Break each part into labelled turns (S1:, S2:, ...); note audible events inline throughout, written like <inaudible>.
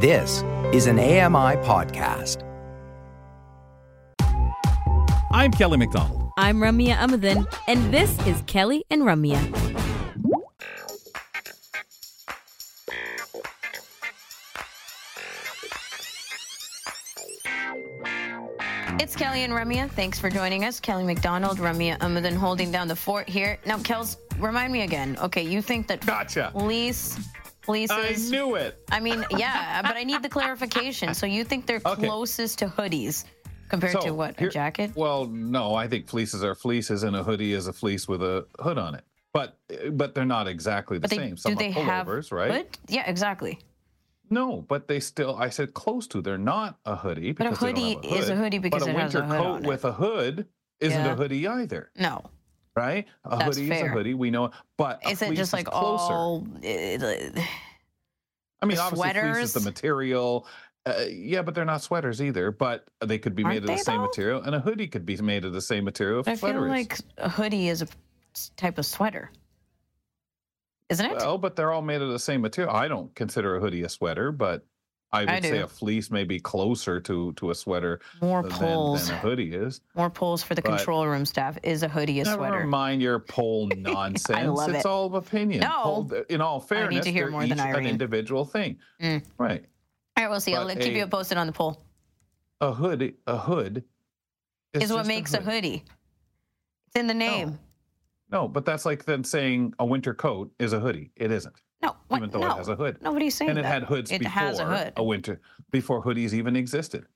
S1: This is an AMI podcast.
S2: I'm Kelly McDonald.
S3: I'm Ramya Amuthan, and this is Kelly and Ramya.
S4: It's Kelly and Ramya. Thanks for joining us. Kelly McDonald, Ramya Amuthan holding down the fort here. Now, Kels, remind me again. Okay, you think that
S2: Gotcha.
S4: fleece, fleeces.
S2: I knew it.
S4: I mean, yeah, but I need the clarification. So you think they're
S2: Okay.
S4: closest to hoodies compared
S2: So,
S4: to what? A
S2: here-
S4: jacket?
S2: Well, no, I think fleeces are fleeces, and a hoodie is a fleece with a hood on it. But but they're not exactly the
S4: they,
S2: same. Some
S4: do they
S2: are
S4: have
S2: pullovers, right?
S4: hood? Yeah, exactly.
S2: No, but they still. I said close to. They're not a hoodie.
S4: But a
S2: because they don't
S4: hoodie
S2: a
S4: is a hoodie because
S2: but a
S4: it has
S2: winter
S4: a hood
S2: coat
S4: on it.
S2: with a hood isn't
S4: Yeah.
S2: a hoodie either,
S4: No.
S2: Right? A
S4: That's
S2: hoodie is a hoodie. We know, but
S4: Is it just like
S2: closer.
S4: all. uh,
S2: I mean, obviously, fleece is the material. Uh, yeah, but they're not sweaters either. But they could be
S4: Aren't
S2: made of the same
S4: though?
S2: material, and a hoodie could be made of the same material.
S4: I feel
S2: is.
S4: like a hoodie is a type of sweater. Isn't it?
S2: Well, but they're all made of the same material. I don't consider a hoodie a sweater, but I would
S4: I
S2: say a fleece may be closer to to a sweater
S4: More
S2: than,
S4: poles.
S2: than a hoodie is.
S4: More polls for the
S2: But-
S4: control room staff. Is a hoodie a
S2: Never
S4: sweater?
S2: mind your <laughs> poll nonsense.
S4: I love
S2: it's
S4: it.
S2: all of opinion.
S4: No.
S2: In all fairness,
S4: hear
S2: they're
S4: more than
S2: an individual thing.
S4: Mm.
S2: Right.
S4: All right, we'll see. I'll
S2: But
S4: keep
S2: a-
S4: you posted on the poll.
S2: A hood, a hood
S4: Is, what makes a,
S2: hood.
S4: hoodie. It's in the name.
S2: No, but that's like then saying a winter coat is a hoodie. It isn't,
S4: No, what?
S2: even though
S4: no.
S2: it has a hood.
S4: Nobody's saying
S2: and it
S4: that.
S2: had hoods
S4: It
S2: before
S4: has a hood.
S2: a, winter before hoodies even existed.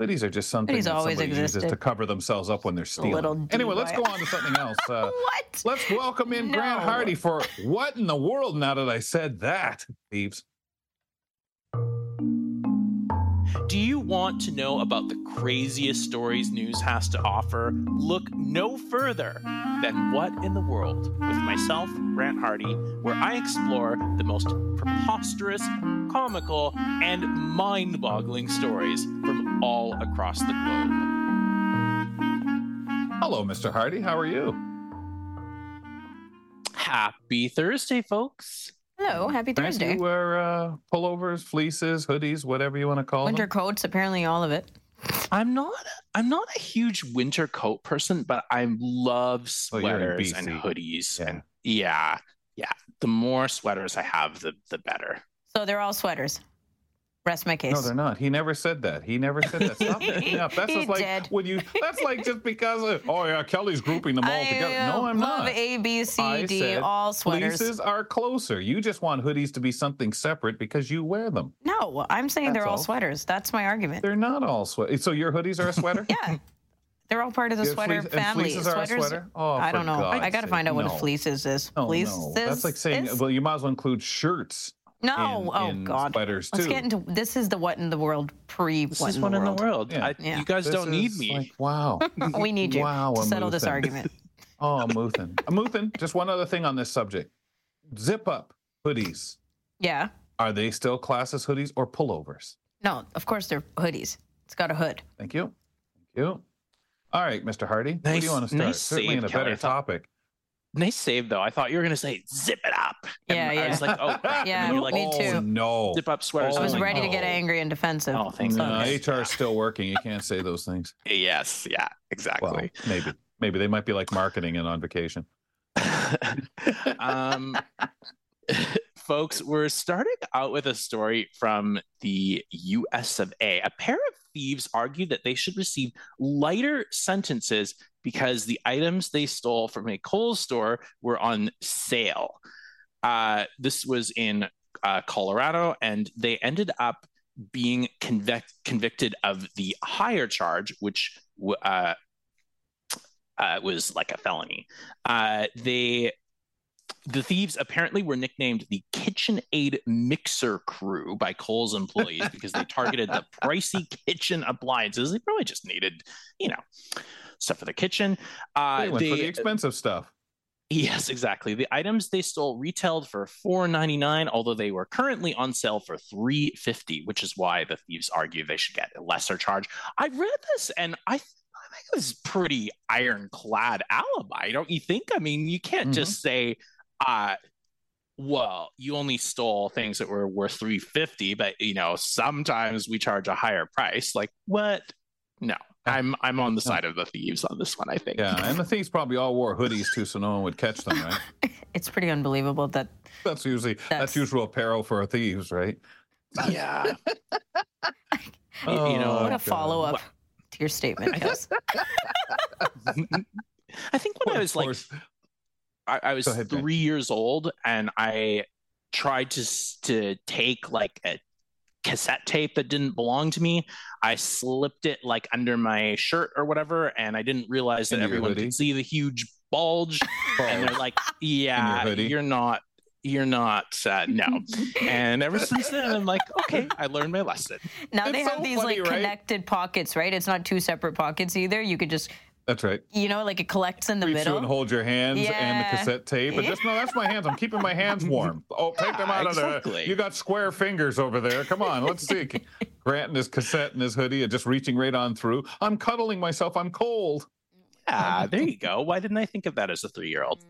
S2: Hoodies are just something
S4: Hoodies
S2: that
S4: always
S2: somebody uses to cover themselves up when they're stealing. Anyway, let's go on to something else. Uh, <laughs>
S4: what?
S2: let's welcome in Grant Hardy for what in the world? Now that I said that, thieves.
S5: Do you want to know about the craziest stories news has to offer? Look no further than What in the World with myself, Grant Hardy, where I explore the most preposterous, comical, and mind boggling stories from all across the globe.
S2: Hello, Mr. Hardy. How are you?
S5: Happy Thursday, folks.
S4: Hello, happy
S2: Grant,
S4: Thursday.
S2: You wear uh, pullovers, fleeces, hoodies, whatever you want to call
S4: Winter
S2: them.
S4: coats, apparently all of it.
S5: I'm not I'm not a huge winter coat person, but I love
S2: Oh,
S5: sweaters and hoodies.
S2: Yeah.
S5: And yeah, yeah. The more sweaters I have, the the better.
S4: So they're all sweaters. Rest my case.
S2: No, they're not. He never said that. He never said that. Stop <laughs> it. Yeah, that's just like
S4: did.
S2: when you. That's like just because of. Oh yeah, Kelly's grouping them all
S4: I
S2: together. No,
S4: uh,
S2: I'm
S4: love
S2: not.
S4: A, B, C,
S2: I
S4: D,
S2: said
S4: all sweaters.
S2: Fleeces are closer. You just want hoodies to be something separate because you wear them.
S4: No, I'm saying they're all
S2: all.
S4: sweaters. That's my argument.
S2: They're not all sweat. So your hoodies are a sweater. <laughs>
S4: yeah. They're all part of the
S2: Yeah,
S4: sweater
S2: fleece-
S4: family.
S2: fleeces are a
S4: Sweaters.
S2: sweater? Oh,
S4: I don't know. I got to find out what a fleece is.
S2: Oh,
S4: fleeces.
S2: no. That's like saying.
S4: is-
S2: Well, you might as well include shirts.
S4: No.
S2: in-
S4: oh
S2: in
S4: God.
S2: sweaters,
S4: Let's
S2: too.
S4: get into this. Is the what in the world pre
S5: This
S4: what
S5: is
S4: in
S5: one
S4: the
S5: in the world.
S2: Yeah.
S5: I,
S4: Yeah.
S5: You guys
S2: This
S5: don't need me.
S2: Like, wow. <laughs> <laughs>
S4: we need you
S2: Wow,
S4: to settle this argument. <laughs>
S2: Oh, Muthan. Muthan, just one other thing on this subject. Zip up hoodies.
S4: Yeah.
S2: Are they still classes hoodies or pullovers?
S4: No, of course they're hoodies. It's got a hood.
S2: Thank you. Thank you. All right, Mr. Hardy. Where do you want to start?
S5: nice
S2: Certainly
S5: save,
S2: in a
S5: Kelly.
S2: better
S5: thought-
S2: topic.
S5: Nice save though. I thought you were gonna say zip it up. And
S4: Yeah,
S5: I
S4: yeah.
S5: was like, oh, crap. <laughs>
S4: Yeah,
S5: and then you're like,
S4: me
S2: oh,
S4: too.
S2: no.
S5: zip up sweaters.
S2: Oh,
S4: I was
S5: I'm like,
S4: ready to get angry and defensive.
S5: Oh, thank
S4: So-
S2: No,
S5: goodness.
S2: HR is still working. You can't say those things.
S5: Yes, yeah,
S2: Well,
S5: exactly.
S2: maybe. Maybe they might be like marketing and on vacation. <laughs>
S5: um, <laughs> folks, we're starting out with a story from the US of A. A pair of thieves argued that they should receive lighter sentences because the items they stole from a Kohl's store were on sale. Uh, this was in uh, Colorado, and they ended up being convic- convicted of the higher charge, which uh, uh, was like a felony. Uh, they the thieves apparently were nicknamed the KitchenAid Mixer Crew by Kohl's employees because they targeted the <laughs> pricey kitchen appliances. They probably just needed, you know, stuff for the kitchen. Uh,
S2: They went for the expensive stuff.
S5: Yes, exactly. The items they stole retailed for $4.99, although they were currently on sale for $3.50, which is why the thieves argue they should get a lesser charge. I read this and I, I think it was pretty ironclad alibi, don't you think? I mean, you can't
S2: Mhm.
S5: just say, uh, well, you only stole things that were worth 350, but you know, sometimes we charge a higher price. Like, what? No. I'm I'm on the side of the thieves on this one, I think.
S2: Yeah, and the thieves probably all wore hoodies too, so no one would catch them, right? <laughs>
S4: It's pretty unbelievable that
S2: That's usually that's,
S4: That's-
S2: usual apparel for thieves, right?
S5: yeah. <laughs> <laughs>
S2: Oh,
S5: you know, oh,
S4: what a follow up to your statement, Kels.
S5: I think when I was like. I, I was
S2: Go ahead, Ben.
S5: three years old and I tried to to take like a cassette tape that didn't belong to me. I slipped it like under my shirt or whatever, and I didn't realize that everyone
S2: hoodie?
S5: could see the huge bulge. and they're <laughs> like, "Yeah,
S2: hoodie?
S5: you're not." You're not uh, no, <laughs> and ever since then I'm like, okay, I learned my lesson.
S4: Now
S2: It's
S4: they have
S2: so
S4: these
S2: funny,
S4: like
S2: right?
S4: connected pockets, right? It's not two separate pockets either. You could just,
S2: That's right.
S4: you know, like it collects in the
S2: Reach
S4: middle.
S2: and hold your hands and the cassette tape. And just no, that's my hands. I'm keeping my hands <laughs> warm. Oh, take them
S5: Yeah,
S2: out of there. You got square fingers over there. Come on, let's see. Grant and his cassette and his hoodie and just reaching right on through. I'm cuddling myself. I'm cold.
S5: Yeah, there you go. Why didn't I think of that as a three-year-old?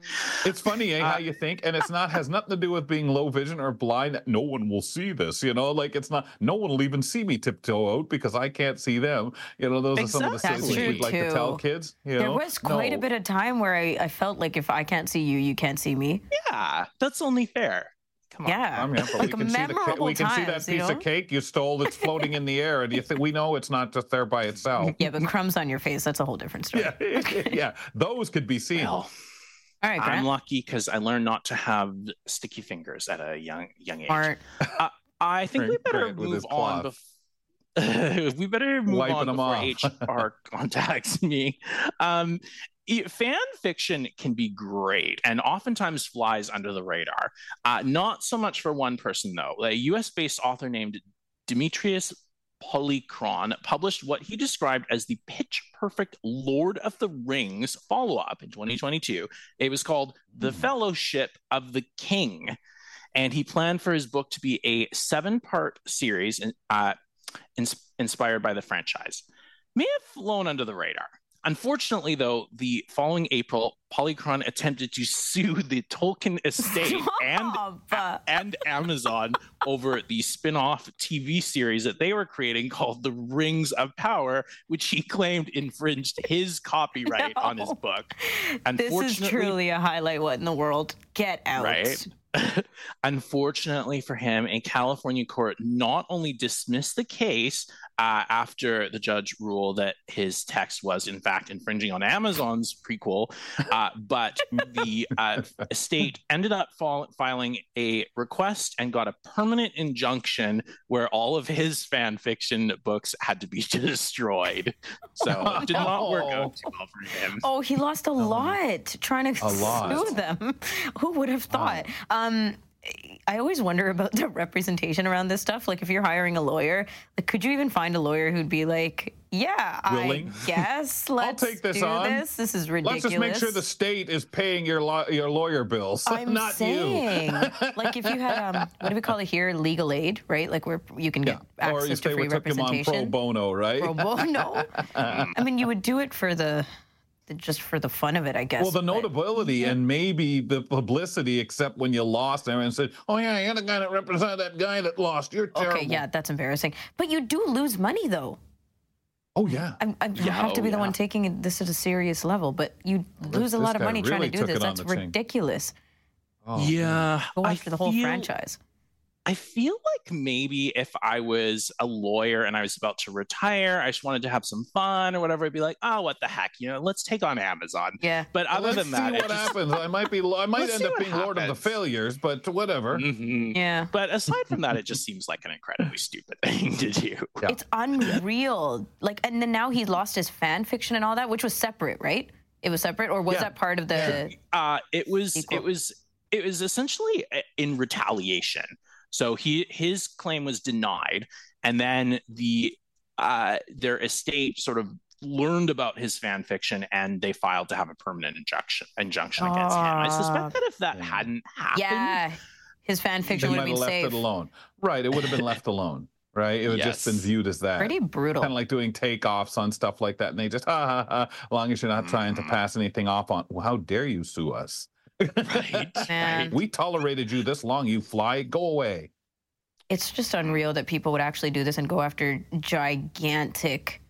S2: It's funny, eh,
S5: Uh,
S2: how you think, and it's not has nothing to do with being low vision or blind. No one will see this, you know. Like it's not. No one will even see me tiptoe out because I can't see them. You know, those are some of the things we'd like to tell kids. You
S4: there
S2: know?
S4: was quite a bit of time where I, I felt like if I can't see you, you can't see me.
S5: Yeah, that's only fair. Come on.
S4: Yeah.
S2: I'm here,
S4: like
S2: we can see the we can see that
S4: times, you
S2: piece
S4: know?
S2: of cake you stole that's floating in the air, and you think we know it's not just there by itself. <laughs>
S4: Yeah, but crumbs on your face, that's a whole different story.
S2: yeah, <laughs> yeah, those could be seen.
S5: Well,
S4: All right,
S5: I'm lucky because I learned not to have sticky fingers at a young young age.
S4: Smart.
S5: Uh, I think we better
S2: Grant
S5: move on.
S2: cloth.
S5: Bef- <laughs> we better move
S2: Wiping
S5: on
S2: them
S5: before
S2: off.
S5: HR <laughs> contacts me. Um, fan fiction can be great and oftentimes flies under the radar. Uh, not so much for one person though. A U.S.-based author named Demetrius Polychron published what he described as the pitch perfect Lord of the Rings follow up in 2022. It was called The Fellowship of the King. And he planned for his book to be a seven part series uh, ins- inspired by the franchise. May have flown under the radar. Unfortunately, though, the following April, Polychron attempted to sue the Tolkien <laughs> estate and
S4: Stop.
S5: and Amazon over the spin-off TV series that they were creating called The Rings of Power, which he claimed infringed his copyright <laughs> on his
S4: No.
S5: book.
S4: This is truly a highlight. What in the world? Get out.
S5: Right. <laughs> Unfortunately for him, a California court not only dismissed the case uh, after the judge ruled that his text was, in fact, infringing on Amazon's prequel, <laughs> uh, but the uh, estate ended up fol- filing a request and got a permanent injunction where all of his fan fiction books had to be <laughs> destroyed. So it <laughs> did not work out too well for him.
S4: Oh, he lost a lot trying to
S2: A lot.
S4: sue them. Who would have thought? Um, I always wonder about the representation around this stuff. Like, if you're hiring a lawyer, like, could you even find a lawyer who'd be like, "Yeah,
S2: Willing?
S4: I <laughs> guess <laughs> let's
S2: take this
S4: do
S2: on.
S4: this. This is ridiculous."
S2: Let's just make sure the state is paying your law- your lawyer bills, <laughs>
S4: I'm
S2: not
S4: saying,
S2: you.
S4: like, if you had um, what do we call it here? Legal aid, right? Like, where you can get
S2: Yeah. Or
S4: access
S2: if
S4: to
S2: they
S4: free
S2: took him on pro
S4: representation.
S2: bono, right?
S4: Pro bono. I mean, you would do it for the just for the fun of it, I guess.
S2: Well, the
S4: but-
S2: notability and maybe the publicity, except when you lost, everyone said, "Oh yeah, you're the guy that represented that guy that lost. You're terrible."
S4: Okay, yeah, that's embarrassing. But you do lose money, though.
S2: Oh yeah.
S4: I, I
S5: Yeah,
S4: have to
S5: oh,
S4: be the
S5: yeah.
S4: one taking this at a serious level, but you lose a lot of
S2: guy
S4: money trying to do this. That's ridiculous.
S2: Oh,
S5: yeah,
S4: Go
S5: I
S4: after the whole
S5: feel-
S4: franchise.
S5: I feel like maybe if I was a lawyer and I was about to retire, I just wanted to have some fun or whatever. I'd be like, oh, what the heck, you know, let's take on Amazon.
S4: Yeah.
S5: But other
S2: Let's
S5: than that,
S2: see
S5: it
S2: what
S5: just-
S2: happens. I might be. I might
S5: Let's
S2: end up
S5: what
S2: being Lord of the. Failures, but whatever.
S5: Mhm.
S4: Yeah.
S5: But aside from that, it just <laughs> seems like an incredibly stupid thing to do.
S2: Yeah.
S4: It's unreal. Like, and then now he lost his fan fiction and all that, which was separate, right? It was separate, or was
S2: Yeah.
S4: that part of the?
S5: Uh, it was
S4: Equal.
S5: it was it was essentially uh, in retaliation. So he his claim was denied, and then the uh, their estate sort of learned about his fan fiction and they filed to have a permanent injunction injunction against him. I suspect that if that
S2: Yeah.
S5: hadn't happened,
S4: Yeah, his fan fiction would
S2: might
S4: have
S2: have
S4: been
S2: left
S4: safe.
S2: it alone. Right. It would have been <laughs> left alone. Right. It would have just been viewed as that.
S4: Pretty brutal.
S2: Kind of like doing takeoffs on stuff like that, and they just ha ha ha. As long as you're not trying to pass anything off on. Well, how dare you sue us?
S5: Right. <laughs>
S4: Man.
S2: We tolerated you this long. You fly, go away.
S4: It's just unreal that people would actually do this and go after gigantic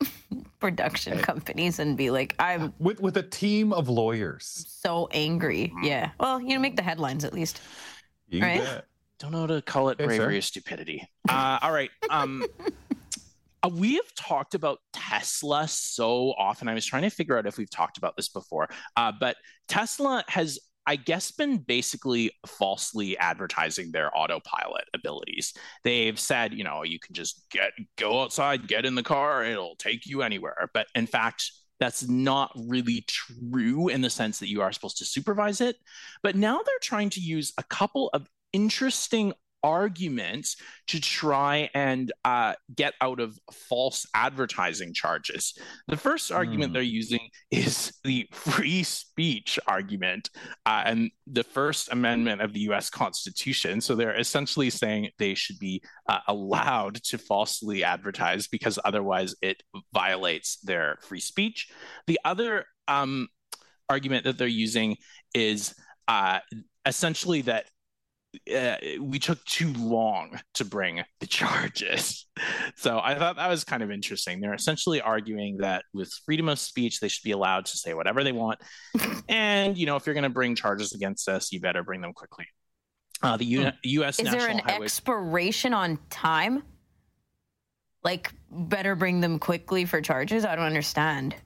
S4: <laughs> production companies and be like, I'm <laughs>
S2: With with a team of lawyers.
S4: so angry. Yeah. Well, you know, make the headlines at least.
S2: You
S4: Right?
S2: bet.
S5: Don't know how to call it
S2: Okay, sir.
S5: bravery or stupidity. Uh, all right. Um, we have talked about Tesla so often. I was trying to figure out if we've talked about this before, uh, but Tesla has, I guess, been basically falsely advertising their autopilot abilities. They've said, you know, you can just get go outside, get in the car, it'll take you anywhere. But in fact, that's not really true in the sense that you are supposed to supervise it. But now they're trying to use a couple of interesting arguments to try and uh, get out of false advertising charges. The first argument
S2: Hmm.
S5: they're using is the free speech argument uh, and the First Amendment of the US Constitution. So they're essentially saying they should be uh, allowed to falsely advertise because otherwise it violates their free speech. The other um, argument that they're using is uh, essentially that uh, we took too long to bring the charges. <laughs> So I thought that was kind of interesting. They're essentially arguing that with freedom of speech, they should be allowed to say whatever they want. <laughs> and, you know, if you're going to bring charges against us, you better bring them quickly. Uh, the U- U.S.
S4: Is
S5: National
S4: there an
S5: Highway.
S4: expiration on time? Like, better bring them quickly for charges? I don't understand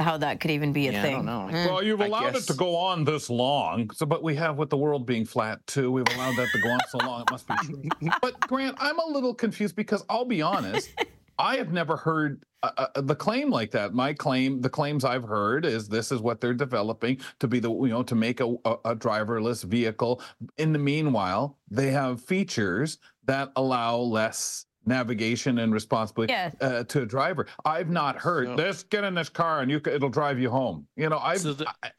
S4: how that could even be a
S5: Yeah, I
S4: thing.
S5: don't know.
S4: Mm.
S2: Well, you've allowed it to go on this long. So, but we have with the world being flat too. We've allowed that to go on so long. It must be true. <laughs> But Grant, I'm a little confused because I'll be honest. I have never heard uh, uh, the claim like that. My claim, the claims I've heard is this is what they're developing to be the you know to make a, a, a driverless vehicle. In the meanwhile, they have features that allow less navigation and responsibility
S4: Yeah.
S2: uh, to a driver. I've not heard
S5: So-
S2: this. Get in this car and you it'll drive you home. You know, I've
S5: So the-
S2: I,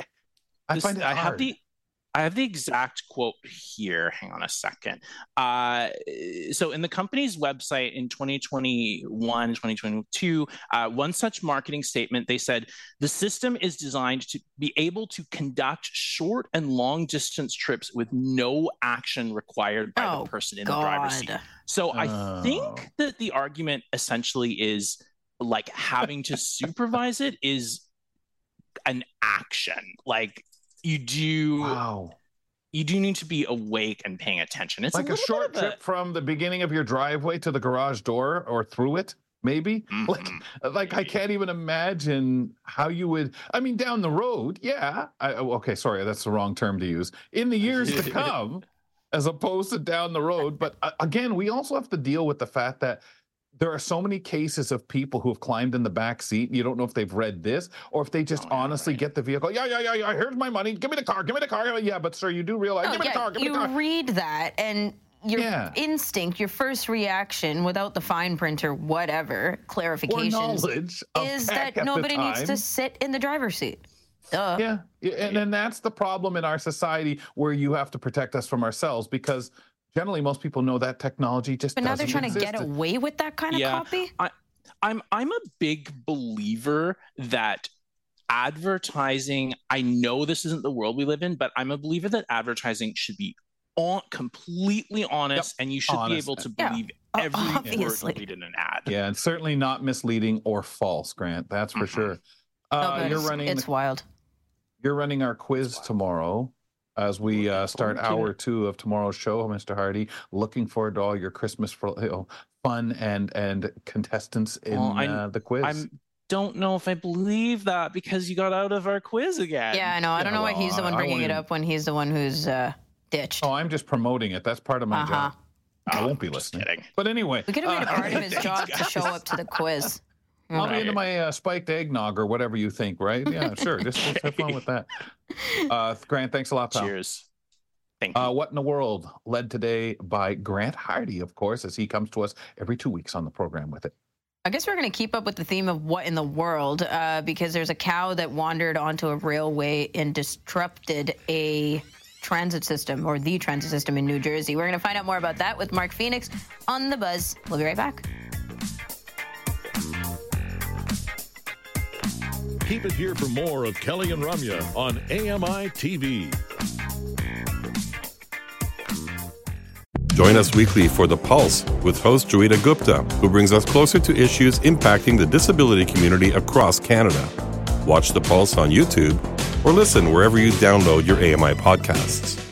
S2: I
S5: This-
S2: find it
S5: I have the I have the exact quote here. Hang on a second. Uh, so, in the company's website in 2021, 2022, uh, one such marketing statement, they said the system is designed to be able to conduct short and long distance trips with no action required by
S4: Oh,
S5: the person in the driver's seat.
S4: God.
S5: So, I
S2: Oh.
S5: think that the argument essentially is like having to supervise it is an action. Like you do
S2: wow.
S5: you do need to be awake and paying attention. It's
S2: like a
S5: little
S2: short
S5: a-
S2: trip from the beginning of your driveway to the garage door or through it, maybe. <laughs> Like,
S5: Mhm.
S2: like I can't even imagine how you would. I mean, down the road, yeah. I, oh, okay, sorry, that's the wrong term to use. In the years to <laughs> come, as opposed to down the road. But uh, again, we also have to deal with the fact that there are so many cases of people who have climbed in the back seat. And you don't know if they've read this or if they just
S5: Oh, yeah,
S2: honestly
S5: right.
S2: get the vehicle. Yeah, yeah, yeah, yeah. Here's my money. Give me the car. Give me the car. Yeah, but sir, you do realize.
S4: Oh,
S2: give me
S4: yeah,
S2: the car. Give me
S4: you
S2: the car.
S4: read that and your
S2: Yeah.
S4: instinct, your first reaction without the fine print or whatever
S2: or
S4: clarifications
S2: knowledge
S4: is that nobody needs to sit in the driver's seat. Duh.
S2: Yeah, yeah, and, and that's the problem in our society where you have to protect us from ourselves because generally most people know that technology just.
S4: But now they're
S2: doesn't
S4: trying to get away with that kind of
S5: Yeah.
S4: copy.
S5: I'm I'm a big believer that advertising, I know this isn't the world we live in, but I'm a believer that advertising should be on completely honest and you should
S2: Honest.
S5: be able to believe
S4: o-
S5: every word
S4: obviously.
S5: you read in an ad.
S2: Yeah, and certainly not misleading or false, Grant. That's for
S5: Mhm.
S2: sure. Uh,
S4: but
S2: you're running.
S4: it's wild.
S2: You're running our quiz tomorrow. As we uh, start
S5: forward
S2: hour two of tomorrow's show, Mr. Hardy, looking forward to all your Christmas for, you know, fun and and contestants in
S5: Well, I-
S2: uh, the quiz.
S5: I don't know if I believe that because you got out of our quiz again.
S4: Yeah, I know. I don't
S2: yeah,
S4: know why he's the one bringing it up when he's the one who's uh, ditched.
S2: oh, I'm just promoting it. That's part of my
S4: Uh-huh.
S2: job. I won't be listening.
S5: kidding.
S2: But anyway,
S4: We could have made it
S2: uh,
S4: part of his <laughs> job to show up to the quiz.
S2: I'll be into my uh, spiked eggnog or whatever you think, right? Yeah, <laughs> sure. Just, just have fun with that. Uh, Grant, thanks a lot, pal.
S5: Cheers. Thank you.
S2: Uh, what in the world led today by Grant Hardy, of course, as he comes to us every two weeks on the program with it.
S4: I guess we're going to keep up with the theme of what in the world uh, because there's a cow that wandered onto a railway and disrupted a transit system or the transit system in New Jersey. We're going to find out more about that with Mark Phoenix on The Buzz. We'll be right back.
S6: Keep it here for more of Kelly and Ramya on AMI TV. Join us weekly for The Pulse with host Joita Gupta, who brings us closer to issues impacting the disability community across Canada. Watch The Pulse on YouTube or listen wherever you download your AMI podcasts.